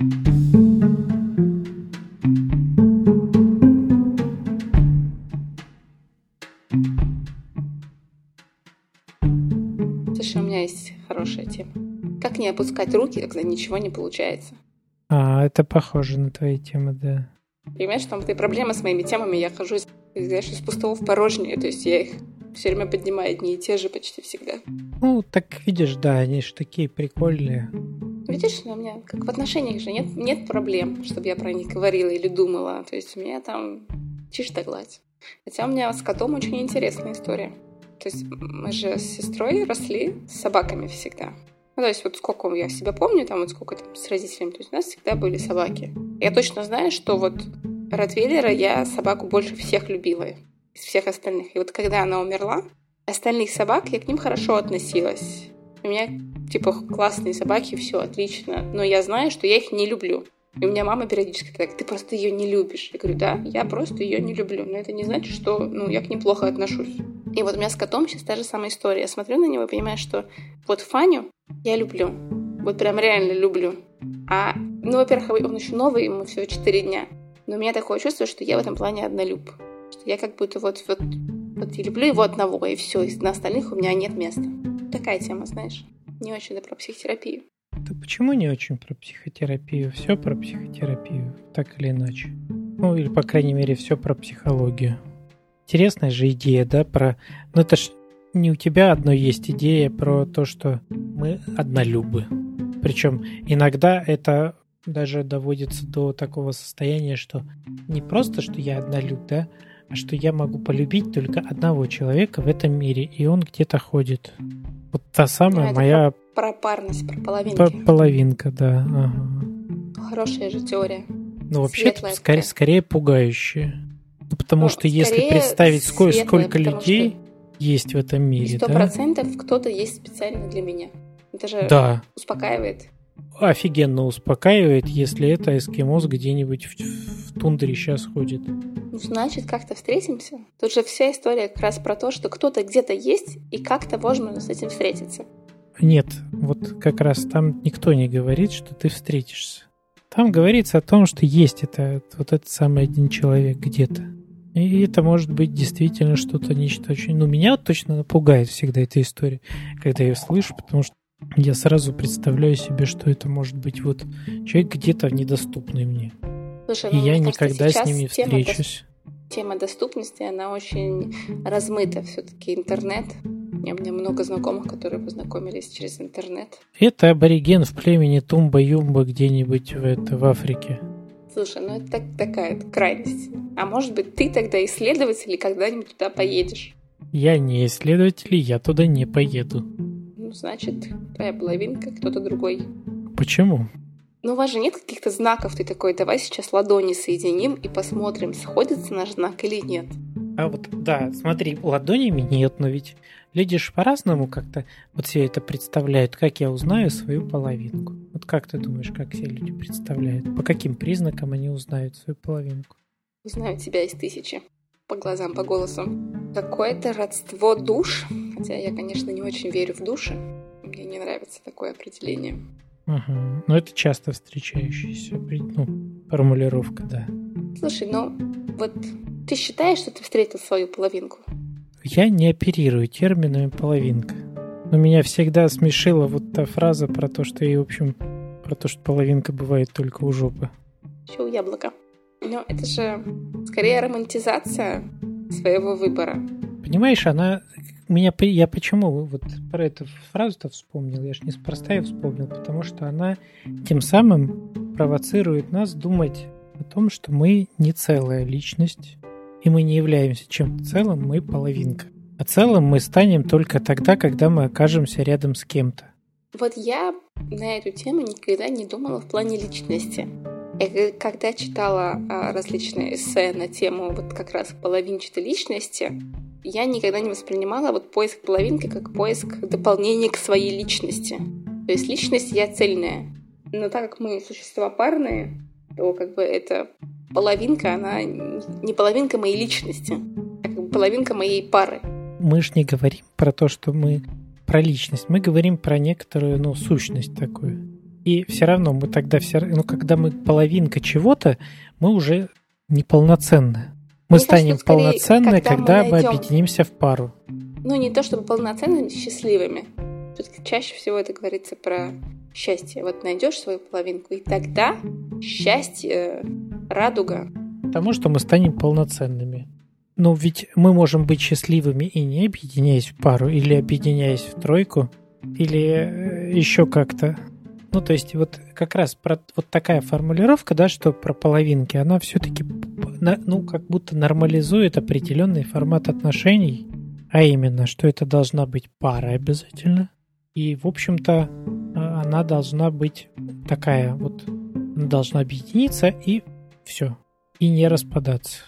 Слушай, у меня есть хорошая тема. Как не опускать руки, когда ничего не получается? А, это похоже на твои темы, да. Понимаешь, там ты проблема с моими темами, я хожу, знаешь, из пустого в порожнее, то есть я их все время поднимаю одни и те же почти всегда. Ну, так видишь, да, они же такие прикольные. Видишь, у меня как в отношениях же нет, нет проблем, чтобы я про них говорила или думала. То есть у меня там чисто гладь. Хотя у меня с котом очень интересная история. То есть мы же с сестрой росли с собаками всегда. Ну, то есть вот сколько я себя помню, там вот сколько там с родителями, то есть у нас всегда были собаки. Я точно знаю, что вот Ротвейлера я собаку больше всех любила из всех остальных. И вот когда она умерла, остальных собак я к ним хорошо относилась. У меня типа классные собаки, все отлично. Но я знаю, что я их не люблю. И у меня мама периодически так, ты просто ее не любишь. Я говорю, да, я просто ее не люблю. Но это не значит, что ну, я к ним плохо отношусь. И вот у меня с котом сейчас та же самая история. Я смотрю на него и понимаю, что вот Фаню я люблю. Вот прям реально люблю. А, ну, во-первых, он еще новый, ему всего 4 дня. Но у меня такое чувство, что я в этом плане однолюб. Что я как будто вот, вот, вот я люблю его одного, и все, и на остальных у меня нет места. Такая тема, знаешь. Не очень да про психотерапию. Да почему не очень про психотерапию? Все про психотерапию, так или иначе. Ну, или, по крайней мере, все про психологию. Интересная же идея, да, про... Ну, это ж не у тебя одно есть идея про то, что мы однолюбы. Причем иногда это даже доводится до такого состояния, что не просто, что я однолюб, да, а что я могу полюбить только одного человека в этом мире, и он где-то ходит. Вот та самая Да, моя Про парность, про половинки. по- половинка, да. ага. Хорошая же теория. Ну, Светлая скорее, скорее пугающая. Ну, потому Ну, что если представить, сколько, светлая, сколько людей есть в этом мире, сто да? процентов кто-то есть специально для меня. Это же Да, успокаивает. Офигенно успокаивает, если это эскимос где-нибудь в, в тундре сейчас ходит. Значит, как-то встретимся. Тут же вся история как раз про то, что кто-то где-то есть, и как-то можно с этим встретиться. Нет, вот как раз там никто не говорит, что ты встретишься. Там говорится о том, что есть это, вот этот самый один человек где-то. И это может быть действительно что-то, нечто очень... Ну, меня вот точно напугает всегда эта история, когда я ее слышу, потому что я сразу представляю себе, что это может быть вот человек где-то недоступный мне. Слушай, И ну, я никогда с ним не встречусь. Тема доступности, она очень размыта. Все-таки интернет. У меня, много знакомых, которые познакомились через интернет. Это абориген в племени Тумба-Юмба где-нибудь в, это, в Африке. Слушай, ну это так, такая крайность. А может быть, ты тогда исследователь и когда-нибудь туда поедешь? Я не исследователь, я туда не поеду. Ну, значит, твоя половинка, кто-то другой. Почему? Ну, у вас же нет каких-то знаков, ты такой, давай сейчас ладони соединим и посмотрим, сходится наш знак или нет. А вот, да, смотри, ладонями нет, но ведь люди же по-разному как-то вот все это представляют. Как я узнаю свою половинку? Вот как ты думаешь, как все люди представляют? По каким признакам они узнают свою половинку? Узнаю тебя из тысячи. По глазам, по голосу. Какое-то родство душ. Хотя я, конечно, не очень верю в души. Мне не нравится такое определение. Ага. Ну, это часто встречающаяся ну, формулировка, да. Слушай, ну вот ты считаешь, что ты встретил свою половинку? Я не оперирую терминами половинка. Но меня всегда смешила вот та фраза про то, что и, в общем, про то, что половинка бывает только у жопы. Еще у яблока. Но это же скорее романтизация своего выбора. Понимаешь, она... Меня, я почему вот про эту фразу-то вспомнил? Я же неспроста ее вспомнил, потому что она тем самым провоцирует нас думать о том, что мы не целая личность, и мы не являемся чем-то целым, мы половинка. А целым мы станем только тогда, когда мы окажемся рядом с кем-то. Вот я на эту тему никогда не думала в плане личности. К- когда читала а, различные эссе на тему вот как раз половинчатой личности, я никогда не воспринимала вот поиск половинки как поиск дополнения к своей личности. То есть личность я цельная. Но так как мы существа парные, то как бы эта половинка, она не половинка моей личности, а как бы половинка моей пары. Мы ж не говорим про то, что мы про личность. Мы говорим про некоторую, ну, сущность такую. И все равно мы тогда все, ну, когда мы половинка чего-то, мы уже неполноценны. Мы Мне станем кажется, полноценны, когда, когда мы, найдем... объединимся в пару. Ну, не то чтобы полноценными, счастливыми. Чаще всего это говорится про счастье. Вот найдешь свою половинку, и тогда счастье, радуга. Потому что мы станем полноценными. Но ведь мы можем быть счастливыми и не объединяясь в пару, или объединяясь в тройку, или э, еще как-то. Ну, то есть вот как раз про вот такая формулировка, да, что про половинки, она все-таки, ну, как будто нормализует определенный формат отношений, а именно, что это должна быть пара обязательно, и, в общем-то, а, она должна быть такая вот, должна объединиться и все, и не распадаться.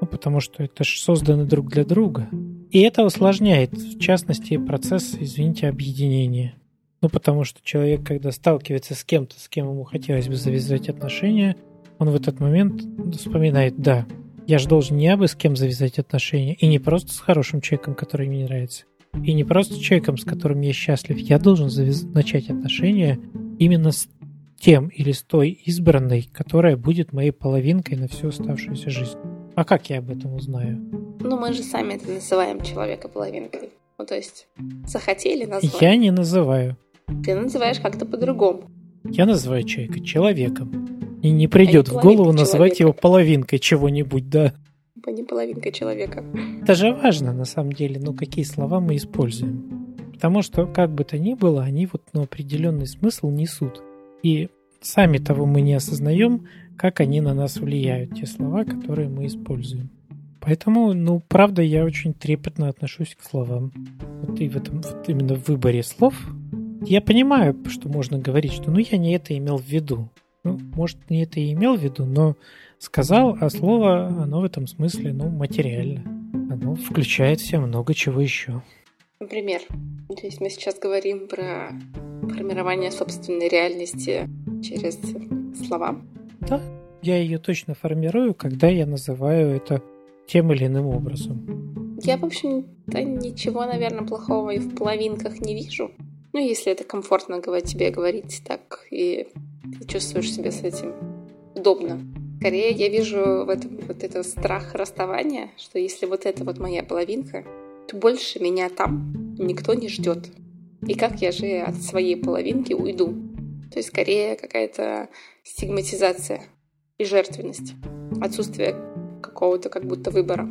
Ну, потому что это же созданы друг для друга. И это усложняет, в частности, процесс, извините, объединения. Ну, потому что человек, когда сталкивается с кем-то, с кем ему хотелось бы завязать отношения, он в этот момент вспоминает, да, я же должен не абы с кем завязать отношения, и не просто с хорошим человеком, который мне нравится, и не просто с человеком, с которым я счастлив. Я должен завяз... начать отношения именно с тем или с той избранной, которая будет моей половинкой на всю оставшуюся жизнь. А как я об этом узнаю? Ну, мы же сами это называем человека половинкой. Ну, то есть, захотели назвать. Я не называю. Ты называешь как-то по-другому. Я называю человека человеком. И не придет а в голову называть его половинкой чего-нибудь, да. Не половинкой человека. Это же важно, на самом деле, ну, какие слова мы используем. Потому что, как бы то ни было, они вот ну, определенный смысл несут. И сами того мы не осознаем, как они на нас влияют, те слова, которые мы используем. Поэтому, ну, правда, я очень трепетно отношусь к словам. Вот и в этом, вот именно в выборе слов я понимаю, что можно говорить, что ну я не это имел в виду. Ну, может, не это и имел в виду, но сказал, а слово, оно в этом смысле, ну, материально. Оно включает в себя много чего еще. Например, то есть мы сейчас говорим про формирование собственной реальности через слова. Да, я ее точно формирую, когда я называю это тем или иным образом. Я, в общем-то, ничего, наверное, плохого и в половинках не вижу. Ну, если это комфортно говорить, тебе говорить так, и ты чувствуешь себя с этим удобно. Скорее, я вижу в этом вот этот страх расставания, что если вот это вот моя половинка, то больше меня там никто не ждет. И как я же от своей половинки уйду? То есть, скорее, какая-то стигматизация и жертвенность. Отсутствие какого-то как будто выбора.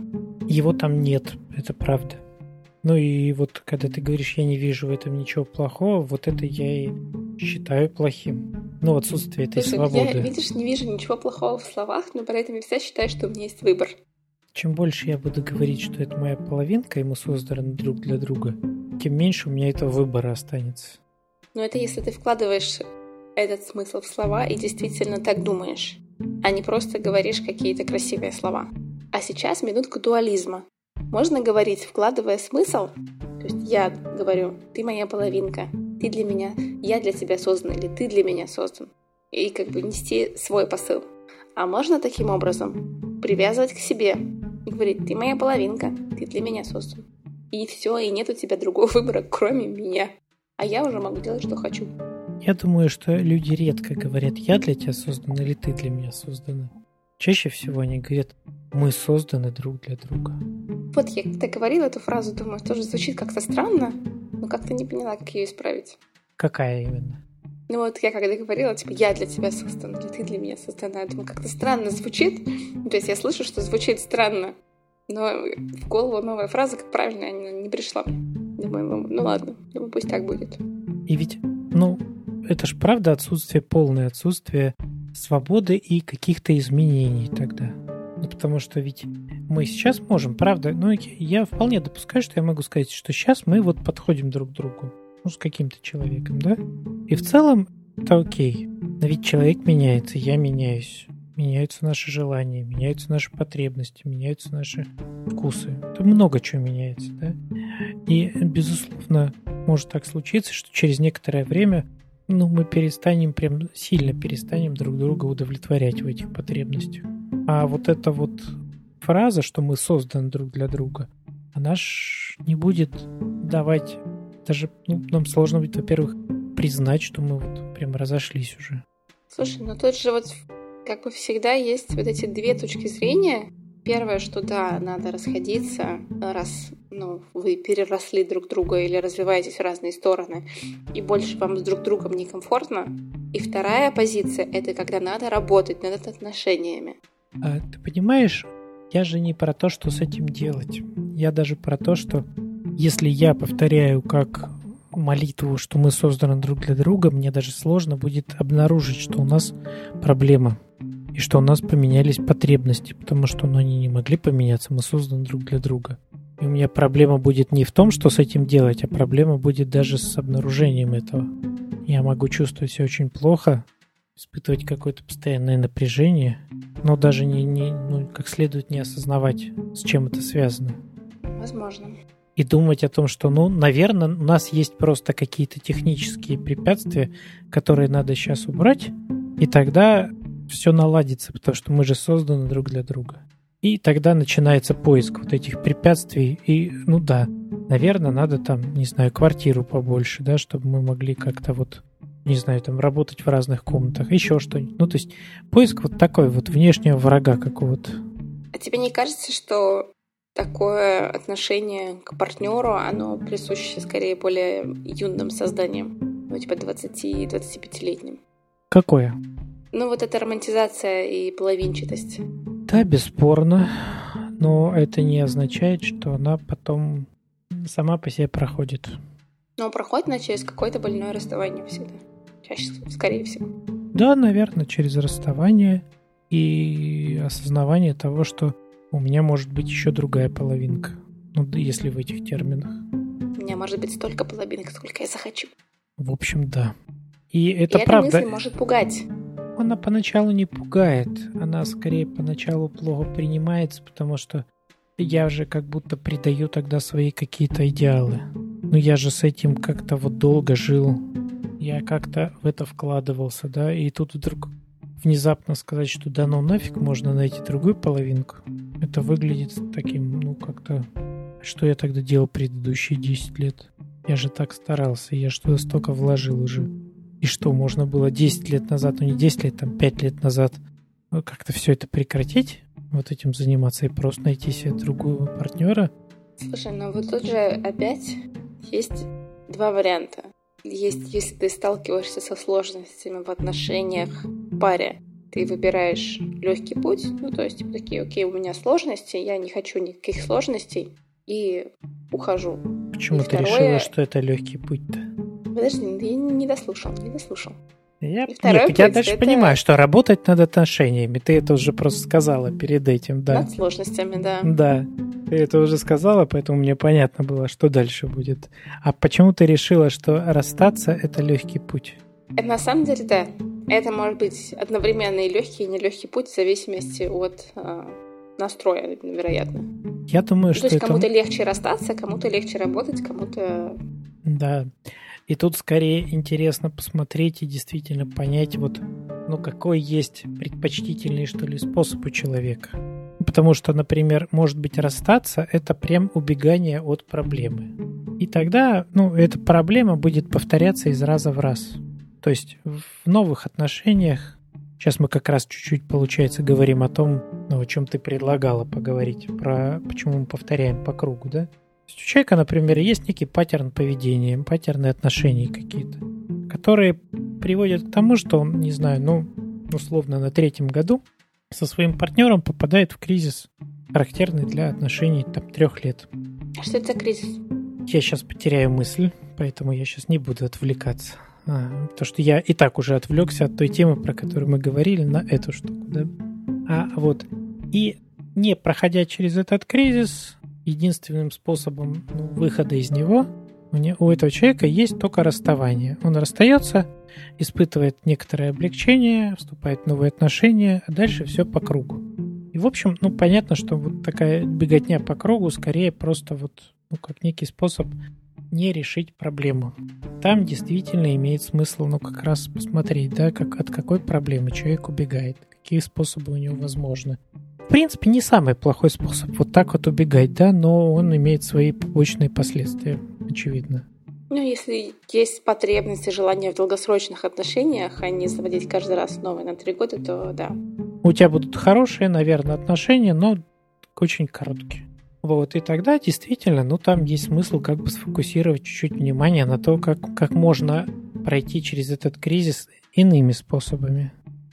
Его там нет, это правда. Ну и вот когда ты говоришь, я не вижу в этом ничего плохого, вот это я и считаю плохим. Ну, отсутствие этой Слушай, свободы. Я, видишь, не вижу ничего плохого в словах, но при этом я всегда считаю, что у меня есть выбор. Чем больше я буду говорить, что это моя половинка, и мы созданы друг для друга, тем меньше у меня этого выбора останется. Но это если ты вкладываешь этот смысл в слова и действительно так думаешь, а не просто говоришь какие-то красивые слова. А сейчас минутка дуализма. Можно говорить, вкладывая смысл, то есть я говорю, ты моя половинка, ты для меня, я для тебя создан, или ты для меня создан. И как бы нести свой посыл. А можно таким образом привязывать к себе и говорить, ты моя половинка, ты для меня создан. И все, и нет у тебя другого выбора, кроме меня. А я уже могу делать, что хочу. Я думаю, что люди редко говорят, я для тебя создан или ты для меня создана. Чаще всего они говорят, мы созданы друг для друга. Вот я когда говорила эту фразу, думаю, тоже звучит как-то странно, но как-то не поняла, как ее исправить. Какая именно? Ну вот я когда говорила, типа, я для тебя создан, или ты для меня создана, я думаю, как-то странно звучит. То есть я слышу, что звучит странно, но в голову новая фраза, как правильно, не пришла мне. Думаю, ну, ну ладно, думаю, пусть так будет. И ведь, ну, это ж правда отсутствие, полное отсутствие свободы и каких-то изменений тогда. Ну, потому что ведь мы сейчас можем, правда, ну, я вполне допускаю, что я могу сказать, что сейчас мы вот подходим друг к другу, ну, с каким-то человеком, да? И в целом это окей. Но ведь человек меняется, я меняюсь. Меняются наши желания, меняются наши потребности, меняются наши вкусы. Это много чего меняется, да? И, безусловно, может так случиться, что через некоторое время ну, мы перестанем, прям сильно перестанем друг друга удовлетворять в этих потребностях. А вот эта вот фраза, что мы созданы друг для друга, она ж не будет давать даже, ну, нам сложно будет, во-первых, признать, что мы вот прям разошлись уже. Слушай, ну тут же вот как бы всегда есть вот эти две точки зрения. Первое, что да, надо расходиться, раз ну, вы переросли друг друга или развиваетесь в разные стороны, и больше вам с друг другом некомфортно. И вторая позиция — это когда надо работать над отношениями. А ты понимаешь, я же не про то, что с этим делать. Я даже про то, что если я повторяю как молитву, что мы созданы друг для друга, мне даже сложно будет обнаружить, что у нас проблема и что у нас поменялись потребности, потому что ну, они не могли поменяться, мы созданы друг для друга. И у меня проблема будет не в том, что с этим делать, а проблема будет даже с обнаружением этого. Я могу чувствовать себя очень плохо, испытывать какое-то постоянное напряжение, но даже не, не ну, как следует не осознавать, с чем это связано. Возможно. И думать о том, что, ну, наверное, у нас есть просто какие-то технические препятствия, которые надо сейчас убрать, и тогда все наладится, потому что мы же созданы друг для друга. И тогда начинается поиск вот этих препятствий. И, ну да, наверное, надо там, не знаю, квартиру побольше, да, чтобы мы могли как-то вот, не знаю, там работать в разных комнатах, еще что-нибудь. Ну, то есть поиск вот такой вот внешнего врага какого-то. А тебе не кажется, что такое отношение к партнеру, оно присуще скорее более юным созданиям, ну, типа 20-25-летним? Какое? Ну, вот эта романтизация и половинчатость. Да, бесспорно. Но это не означает, что она потом сама по себе проходит. Но проходит она через какое-то больное расставание всегда. Чаще, скорее всего. Да, наверное, через расставание и осознавание того, что у меня может быть еще другая половинка. Ну, если в этих терминах. У меня может быть столько половинок, сколько я захочу. В общем, да. И это и правда. Эта мысль может пугать. Она поначалу не пугает, она скорее поначалу плохо принимается, потому что я же как будто предаю тогда свои какие-то идеалы. Ну я же с этим как-то вот долго жил, я как-то в это вкладывался, да, и тут вдруг внезапно сказать, что да ну нафиг можно найти другую половинку, это выглядит таким, ну как-то, что я тогда делал предыдущие 10 лет? Я же так старался, я что-то столько вложил уже. И что, можно было 10 лет назад, ну не 10 лет, там 5 лет назад, ну, как-то все это прекратить, вот этим заниматься и просто найти себе другого партнера? Слушай, ну вот тут же опять есть два варианта. Есть, если ты сталкиваешься со сложностями в отношениях в паре, ты выбираешь легкий путь, ну то есть типа такие, окей, у меня сложности, я не хочу никаких сложностей и ухожу. Почему и ты второе... решила, что это легкий путь-то? Подожди, я не дослушал, не дослушал. Я, нет, путь, я дальше это... понимаю, что работать над отношениями. Ты это уже просто сказала перед этим, да. Над сложностями, да. Да. Ты это уже сказала, поэтому мне понятно было, что дальше будет. А почему ты решила, что расстаться это легкий путь? Это на самом деле, да. Это может быть одновременно и легкий, и нелегкий путь в зависимости от э, настроя, вероятно. Я думаю, ну, что. То есть это... кому-то легче расстаться, кому-то легче работать, кому-то. Да. И тут скорее интересно посмотреть и действительно понять, вот, ну, какой есть предпочтительный, что ли, способ у человека. Потому что, например, может быть, расстаться – это прям убегание от проблемы. И тогда, ну, эта проблема будет повторяться из раза в раз. То есть в новых отношениях, сейчас мы как раз чуть-чуть, получается, говорим о том, ну, о чем ты предлагала поговорить, про почему мы повторяем по кругу, да? Есть у человека, например, есть некий паттерн поведения, паттерны отношений какие-то, которые приводят к тому, что он, не знаю, ну, условно, на третьем году со своим партнером попадает в кризис, характерный для отношений там трех лет. А что это за кризис? Я сейчас потеряю мысль, поэтому я сейчас не буду отвлекаться. А, потому что я и так уже отвлекся от той темы, про которую мы говорили, на эту штуку, да? А вот, и не проходя через этот кризис, единственным способом ну, выхода из него у этого человека есть только расставание. Он расстается, испытывает некоторое облегчение, вступает в новые отношения, а дальше все по кругу. И, в общем, ну, понятно, что вот такая беготня по кругу скорее просто вот, ну, как некий способ не решить проблему. Там действительно имеет смысл, ну, как раз посмотреть, да, как, от какой проблемы человек убегает, какие способы у него возможны в принципе, не самый плохой способ вот так вот убегать, да, но он имеет свои побочные последствия, очевидно. Ну, если есть потребность и желание в долгосрочных отношениях, а не заводить каждый раз новые на три года, то да. У тебя будут хорошие, наверное, отношения, но очень короткие. Вот, и тогда действительно, ну, там есть смысл как бы сфокусировать чуть-чуть внимание на то, как, как можно пройти через этот кризис иными способами,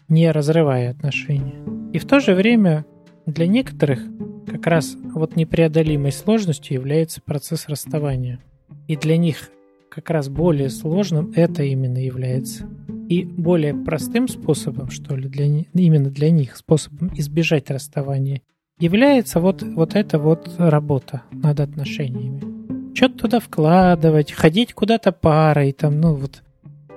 не разрывая отношения. И в то же время для некоторых как раз вот непреодолимой сложностью является процесс расставания. И для них как раз более сложным это именно является. И более простым способом, что ли, для, именно для них, способом избежать расставания, является вот, вот эта вот работа над отношениями. Что-то туда вкладывать, ходить куда-то парой, там, ну вот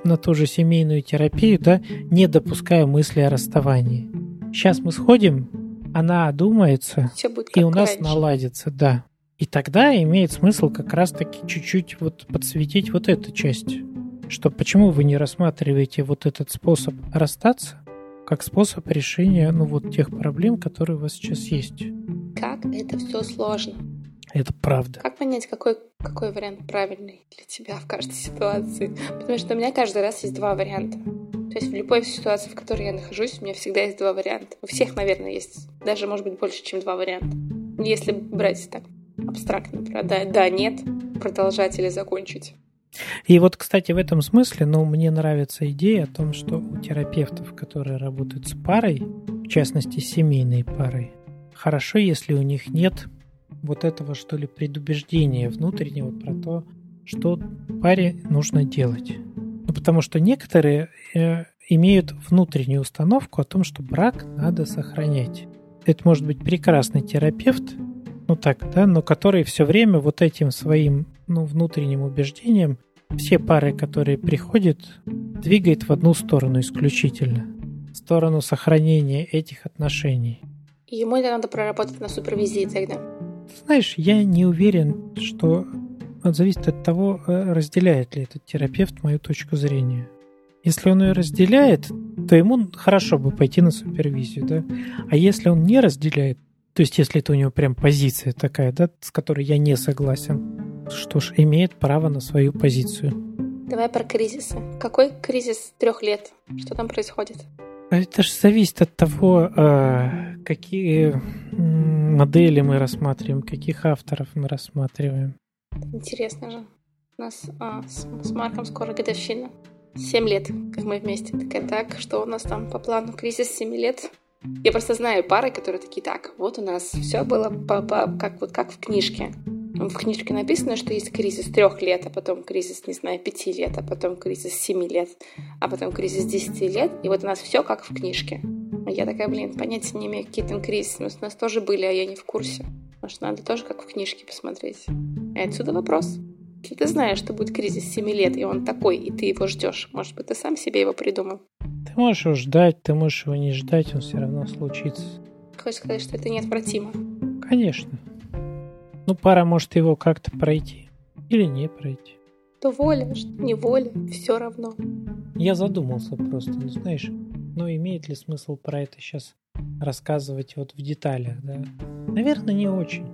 на ту же семейную терапию, да, не допуская мысли о расставании. Сейчас мы сходим, она одумается, и у нас раньше. наладится, да. И тогда имеет смысл как раз-таки чуть-чуть вот подсветить вот эту часть, что почему вы не рассматриваете вот этот способ расстаться как способ решения ну вот тех проблем, которые у вас сейчас есть. Как это все сложно. Это правда. Как понять, какой, какой вариант правильный для тебя в каждой ситуации? Потому что у меня каждый раз есть два варианта. То есть в любой ситуации, в которой я нахожусь, у меня всегда есть два варианта. У всех, наверное, есть даже, может быть, больше, чем два варианта. Если брать так абстрактно, да, да, нет, продолжать или закончить. И вот, кстати, в этом смысле, ну, мне нравится идея о том, что у терапевтов, которые работают с парой, в частности, семейной парой, хорошо, если у них нет вот этого, что ли, предубеждения внутреннего про то, что паре нужно делать. Ну, потому что некоторые э, имеют внутреннюю установку о том, что брак надо сохранять. Это может быть прекрасный терапевт, ну так, да, но который все время вот этим своим ну, внутренним убеждением все пары, которые приходят, двигает в одну сторону исключительно. В сторону сохранения этих отношений. Ему это надо проработать на супервизии тогда. Знаешь, я не уверен, что зависит от того, э, разделяет ли этот терапевт мою точку зрения. Если он ее разделяет, то ему хорошо бы пойти на супервизию, да? А если он не разделяет, то есть, если это у него прям позиция такая, да, с которой я не согласен, что ж, имеет право на свою позицию. Давай про кризисы. Какой кризис трех лет? Что там происходит? А это же зависит от того, а, какие модели мы рассматриваем, каких авторов мы рассматриваем. Интересно же. У нас а, с, с Марком скоро годовщина. Семь лет, как мы вместе. Такая, так, что у нас там по плану? Кризис семи лет? Я просто знаю пары, которые такие, так, вот у нас все было по, по, как, вот, как в книжке. В книжке написано, что есть кризис трех лет, а потом кризис, не знаю, пяти лет, а потом кризис семи лет, а потом кризис десяти лет. И вот у нас все как в книжке. Я такая, блин, понятия не имею, какие там кризисы. У нас тоже были, а я не в курсе. Может, надо тоже как в книжке посмотреть. И отсюда вопрос. Если ты знаешь, что будет кризис семи лет, и он такой, и ты его ждешь, может быть, ты сам себе его придумал? Ты можешь его ждать, ты можешь его не ждать, он все равно случится. Хочешь сказать, что это неотвратимо? Конечно. Ну, пара может его как-то пройти. Или не пройти. То воля, не воля, все равно. Я задумался просто, ну знаешь, ну имеет ли смысл про это сейчас рассказывать вот в деталях, да? Наверное, не очень.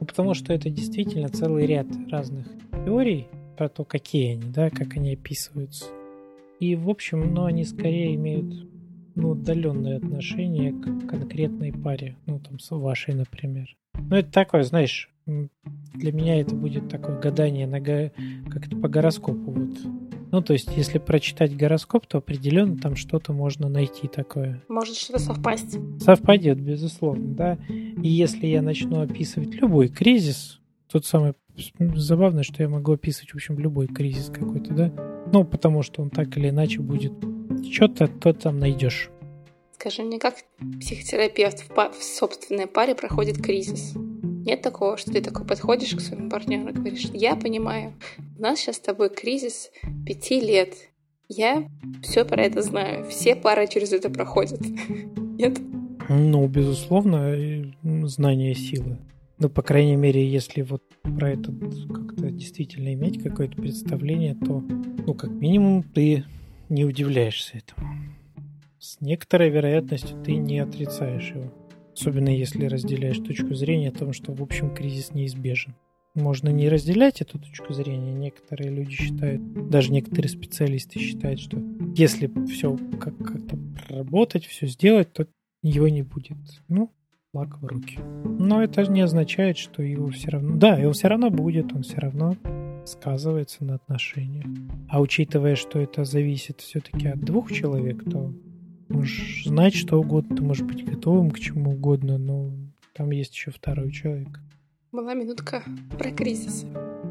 Ну, потому что это действительно целый ряд разных теорий про то, какие они, да, как они описываются. И, в общем, ну, они скорее имеют ну, отдаленное отношение к конкретной паре, ну, там, с вашей, например. Ну, это такое, знаешь, для меня это будет такое гадание на го... как-то по гороскопу. Вот. Ну, то есть, если прочитать гороскоп, то определенно там что-то можно найти такое. Может что-то совпасть. Совпадет, безусловно, да. И если я начну описывать любой кризис, тот самый забавно, что я могу описывать, в общем, любой кризис какой-то, да? Ну, потому что он так или иначе будет что-то, то там найдешь. Скажи мне, как психотерапевт в, в собственной паре проходит кризис? Нет такого, что ты такой подходишь к своему партнеру и говоришь, я понимаю, у нас сейчас с тобой кризис пяти лет. Я все про это знаю. Все пары через это проходят. Нет? Ну, безусловно, знание силы. Ну, по крайней мере, если вот про это как-то действительно иметь какое-то представление, то, ну, как минимум, ты не удивляешься этому. С некоторой вероятностью ты не отрицаешь его. Особенно если разделяешь точку зрения о том, что, в общем, кризис неизбежен. можно не разделять эту точку зрения. Некоторые люди считают, даже некоторые специалисты считают, что если все как- как-то проработать, все сделать, то его не будет. Ну, флаг в руки. Но это не означает, что его все равно... Да, его все равно будет, он все равно сказывается на отношениях. А учитывая, что это зависит все-таки от двух человек, то можешь знать что угодно, ты можешь быть готовым к чему угодно, но там есть еще второй человек. Была минутка про кризис.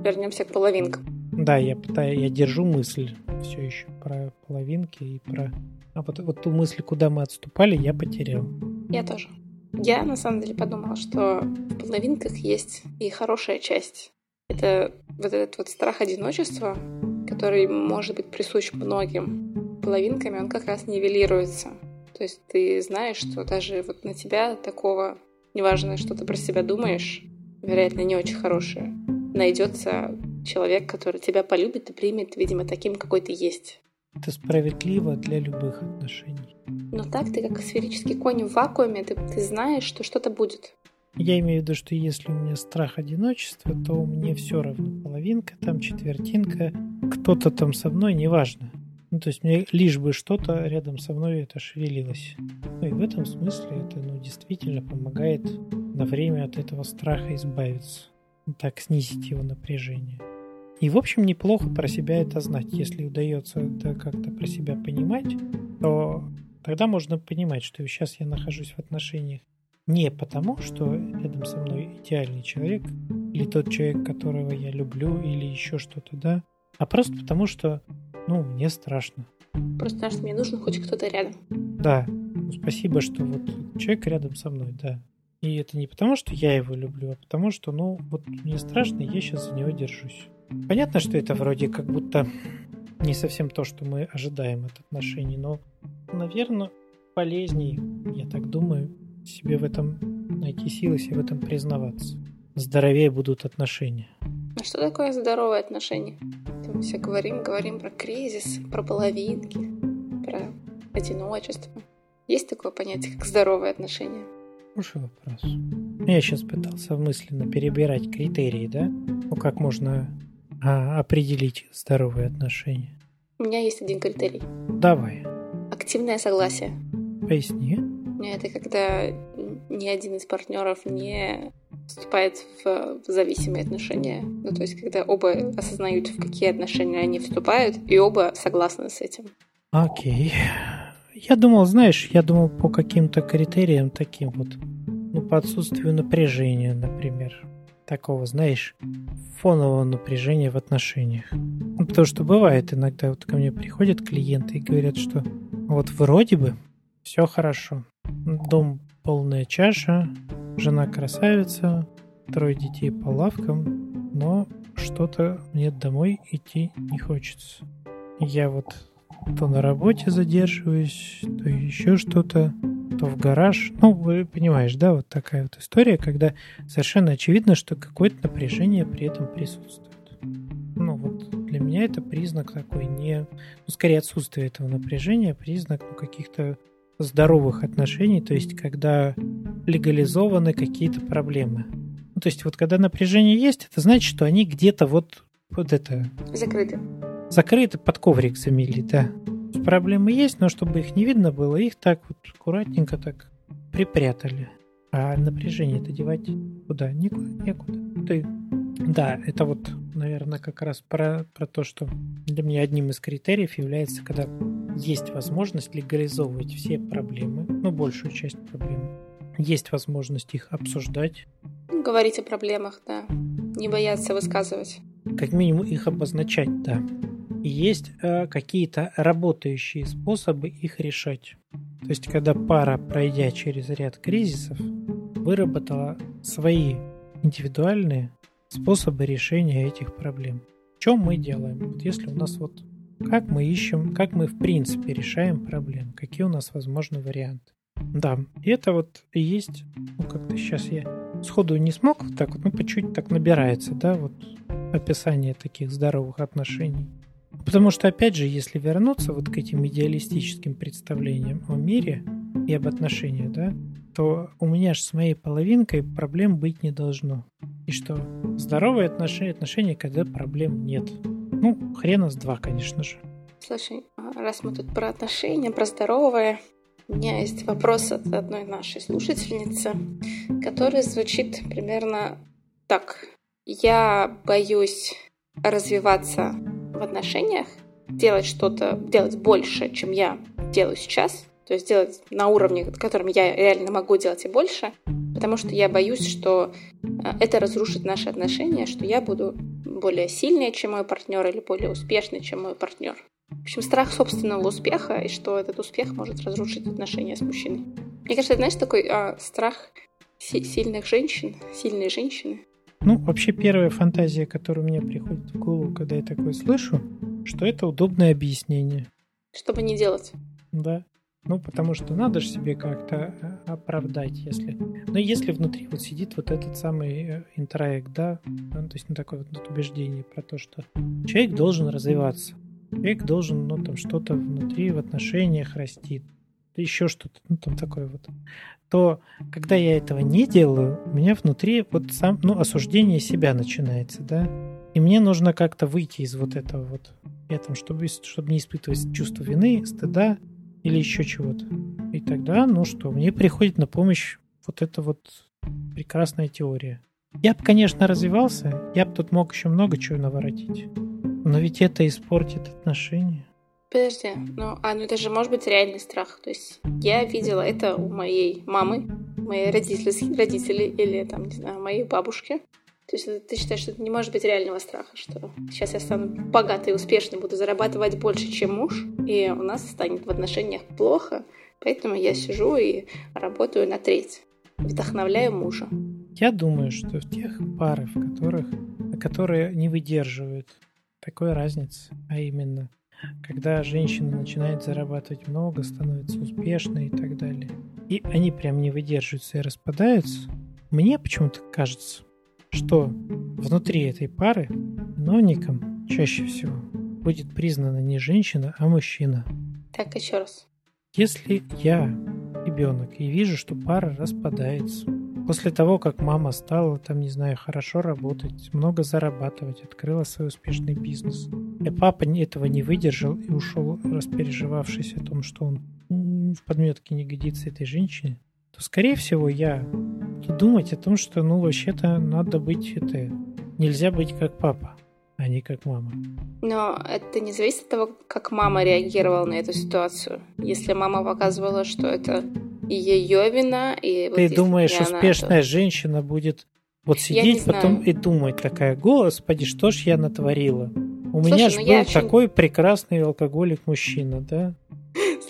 Вернемся к половинкам. Да, я пытаюсь, я держу мысль все еще про половинки и про... А вот, вот ту мысль, куда мы отступали, я потерял. Я тоже. Я на самом деле подумала, что в половинках есть и хорошая часть. Это вот этот вот страх одиночества, который может быть присущ многим. Половинками он как раз нивелируется. То есть ты знаешь, что даже вот на тебя такого, неважно, что ты про себя думаешь, вероятно, не очень хорошее, найдется человек, который тебя полюбит и примет, видимо, таким, какой ты есть. Это справедливо для любых отношений. Но так ты как сферический конь в вакууме, ты, ты знаешь, что что-то будет. Я имею в виду, что если у меня страх одиночества, то мне все равно половинка, там четвертинка, кто-то там со мной, неважно. Ну, то есть мне лишь бы что-то рядом со мной это шевелилось. Ну и в этом смысле это ну, действительно помогает на время от этого страха избавиться. Так снизить его напряжение. И, в общем, неплохо про себя это знать. Если удается это как-то про себя понимать, то тогда можно понимать, что сейчас я нахожусь в отношениях не потому, что рядом со мной идеальный человек, или тот человек, которого я люблю, или еще что-то, да, а просто потому, что, ну, мне страшно. Просто потому что мне нужен хоть кто-то рядом. Да, ну, спасибо, что вот человек рядом со мной, да. И это не потому, что я его люблю, а потому что, ну, вот мне страшно, и я сейчас за него держусь. Понятно, что это вроде как будто не совсем то, что мы ожидаем от отношений, но, наверное, полезней, я так думаю, себе в этом найти силы, себе в этом признаваться. Здоровее будут отношения. А что такое здоровые отношения? Мы все говорим, говорим про кризис, про половинки, про одиночество. Есть такое понятие, как здоровые отношения? Хороший вопрос. Я сейчас пытался мысленно перебирать критерии, да? Ну, как можно а, определить здоровые отношения? У меня есть один критерий. Давай. Активное согласие. Поясни. Это когда ни один из партнеров не вступает в зависимые отношения. Ну, то есть, когда оба осознают, в какие отношения они вступают, и оба согласны с этим. Окей. Я думал, знаешь, я думал по каким-то критериям таким вот, ну, по отсутствию напряжения, например. Такого, знаешь, фонового напряжения в отношениях. Ну, потому что бывает иногда, вот ко мне приходят клиенты и говорят, что вот вроде бы все хорошо. Дом полная чаша, жена красавица, трое детей по лавкам, но что-то мне домой идти не хочется. Я вот то на работе задерживаюсь, то еще что-то, то в гараж. Ну, вы понимаешь, да, вот такая вот история, когда совершенно очевидно, что какое-то напряжение при этом присутствует. Ну, вот для меня это признак такой не... Ну, скорее отсутствие этого напряжения, признак ну, каких-то здоровых отношений, то есть когда легализованы какие-то проблемы. Ну, то есть вот когда напряжение есть, это значит, что они где-то вот, вот это... Закрыты. Закрыты, под коврик замели, да. Проблемы есть, но чтобы их не видно было, их так вот аккуратненько так припрятали. А напряжение это девать куда? Никуда, некуда. Ты... Да, это вот, наверное, как раз про, про то, что для меня одним из критериев является, когда есть возможность легализовывать все проблемы, ну, большую часть проблем. Есть возможность их обсуждать. Говорить о проблемах, да. Не бояться высказывать. Как минимум их обозначать, да. И есть э, какие-то работающие способы их решать. То есть, когда пара, пройдя через ряд кризисов, выработала свои индивидуальные способы решения этих проблем. Что мы делаем? Вот если у нас вот как мы ищем, как мы в принципе решаем проблемы, какие у нас возможны варианты. Да, и это вот и есть, ну как-то сейчас я сходу не смог так вот, ну по чуть так набирается, да, вот описание таких здоровых отношений. Потому что, опять же, если вернуться вот к этим идеалистическим представлениям о мире и об отношениях, да, то у меня же с моей половинкой проблем быть не должно. И что? Здоровые отношения, отношения, когда проблем нет. Ну, хрена с два, конечно же. Слушай, а раз мы тут про отношения, про здоровое, у меня есть вопрос от одной нашей слушательницы, который звучит примерно так. Я боюсь развиваться в отношениях, делать что-то, делать больше, чем я делаю сейчас, то есть делать на уровне, которым я реально могу делать и больше, потому что я боюсь, что э, это разрушит наши отношения, что я буду более сильнее, чем мой партнер, или более успешный, чем мой партнер. В общем, страх собственного успеха, и что этот успех может разрушить отношения с мужчиной. Мне кажется, это, знаешь, такой а, страх си- сильных женщин, сильные женщины. Ну, вообще первая фантазия, которая мне приходит в голову, когда я такое слышу, что это удобное объяснение. Чтобы не делать. Да. Ну, потому что надо же себе как-то э, оправдать, если... Но если внутри вот сидит вот этот самый э, интроект, да, ну, то есть ну, такое вот убеждение про то, что человек должен развиваться. Человек должен, ну, там, что-то внутри в отношениях расти, еще что-то, ну, там такое вот. То, когда я этого не делаю, у меня внутри вот сам, ну, осуждение себя начинается, да. И мне нужно как-то выйти из вот этого вот, этом, чтобы, чтобы не испытывать чувство вины, стыда или еще чего-то. И тогда, ну что, мне приходит на помощь вот эта вот прекрасная теория. Я бы, конечно, развивался, я бы тут мог еще много чего наворотить. Но ведь это испортит отношения. Подожди, ну, а ну это же может быть реальный страх. То есть я видела это у моей мамы, моей родители, родителей или там, не знаю, моей бабушки. То есть ты считаешь, что это не может быть реального страха, что сейчас я стану богатой и успешной, буду зарабатывать больше, чем муж, и у нас станет в отношениях плохо, поэтому я сижу и работаю на треть, вдохновляю мужа. Я думаю, что в тех парах, в которых, которые не выдерживают такой разницы, а именно, когда женщина начинает зарабатывать много, становится успешной и так далее, и они прям не выдерживаются и распадаются, мне почему-то кажется, что внутри этой пары виновником чаще всего будет признана не женщина, а мужчина. Так, еще раз. Если я ребенок и вижу, что пара распадается, После того, как мама стала, там, не знаю, хорошо работать, много зарабатывать, открыла свой успешный бизнес, и папа этого не выдержал и ушел, распереживавшись о том, что он в подметке не годится этой женщине, то, скорее всего, я буду думать о том, что, ну, вообще-то надо быть, это, нельзя быть как папа, а не как мама. Но это не зависит от того, как мама реагировала на эту ситуацию. Если мама показывала, что это и ее вина, и... Ты вот думаешь, успешная то... женщина будет вот сидеть потом и думать такая, господи, что ж я натворила? У Слушай, меня же ну был такой прекрасный алкоголик-мужчина, да?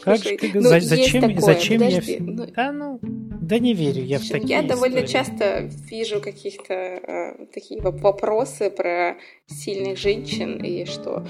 Как же ты, ну, зачем, такое, зачем подожди, я... Ну... Да, ну, да не верю я в такие Я довольно часто вижу каких-то э, такие вопросы про сильных женщин и что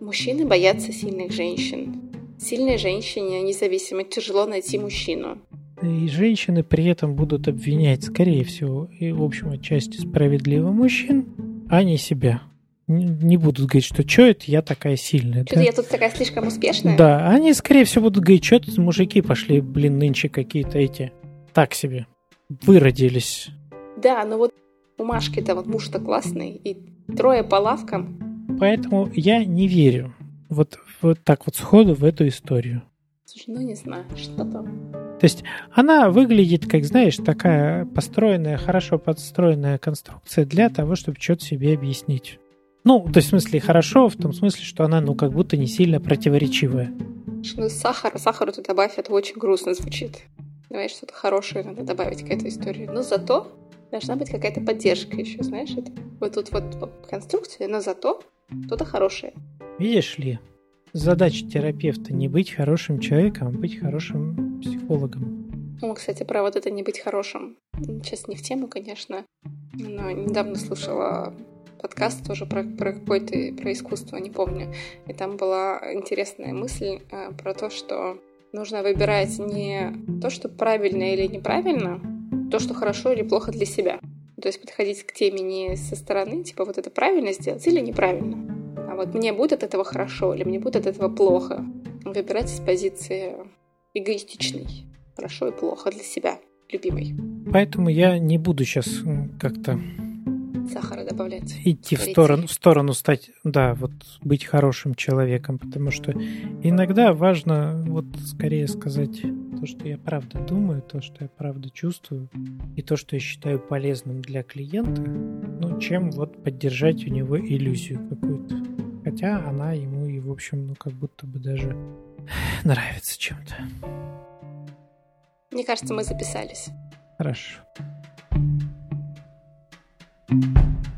мужчины боятся сильных женщин. Сильной женщине независимо тяжело найти мужчину. И женщины при этом будут обвинять, скорее всего, и в общем отчасти справедливо мужчин, а не себя. Не, будут говорить, что что это я такая сильная. Что-то да? я тут такая слишком успешная? Да, они скорее всего будут говорить, что тут мужики пошли, блин, нынче какие-то эти, так себе, выродились. Да, но вот у Машки-то вот муж-то классный, и трое по лавкам. Поэтому я не верю вот, вот так вот сходу в эту историю. Слушай, ну не знаю, что там. То есть она выглядит, как знаешь, такая построенная, хорошо подстроенная конструкция для того, чтобы что-то себе объяснить. Ну, то есть в смысле хорошо, в том смысле, что она, ну, как будто не сильно противоречивая. Ну, сахар, сахару ты добавь, это очень грустно звучит. Давай что-то хорошее надо добавить к этой истории. Но зато должна быть какая-то поддержка еще, знаешь, это вот тут вот, вот конструкция, но зато что-то хорошее. Видишь ли, задача терапевта не быть хорошим человеком, а быть хорошим психологом. Ну, кстати, про вот это не быть хорошим. Сейчас не в тему, конечно, но недавно слушала подкаст тоже про, про какое-то про искусство, не помню. И там была интересная мысль э, про то, что нужно выбирать не то, что правильно или неправильно, то, что хорошо или плохо для себя. То есть подходить к теме не со стороны, типа вот это правильно сделать или неправильно, а вот мне будет от этого хорошо или мне будет от этого плохо. Выбирать из позиции эгоистичной. Хорошо и плохо для себя, любимой. Поэтому я не буду сейчас как-то сахара добавлять. Идти в сторону, в сторону стать, да, вот быть хорошим человеком, потому что иногда важно вот скорее сказать то, что я правда думаю, то, что я правда чувствую, и то, что я считаю полезным для клиента, ну, чем вот поддержать у него иллюзию какую-то. Хотя она ему и, в общем, ну, как будто бы даже нравится чем-то. Мне кажется, мы записались. Хорошо. Thank you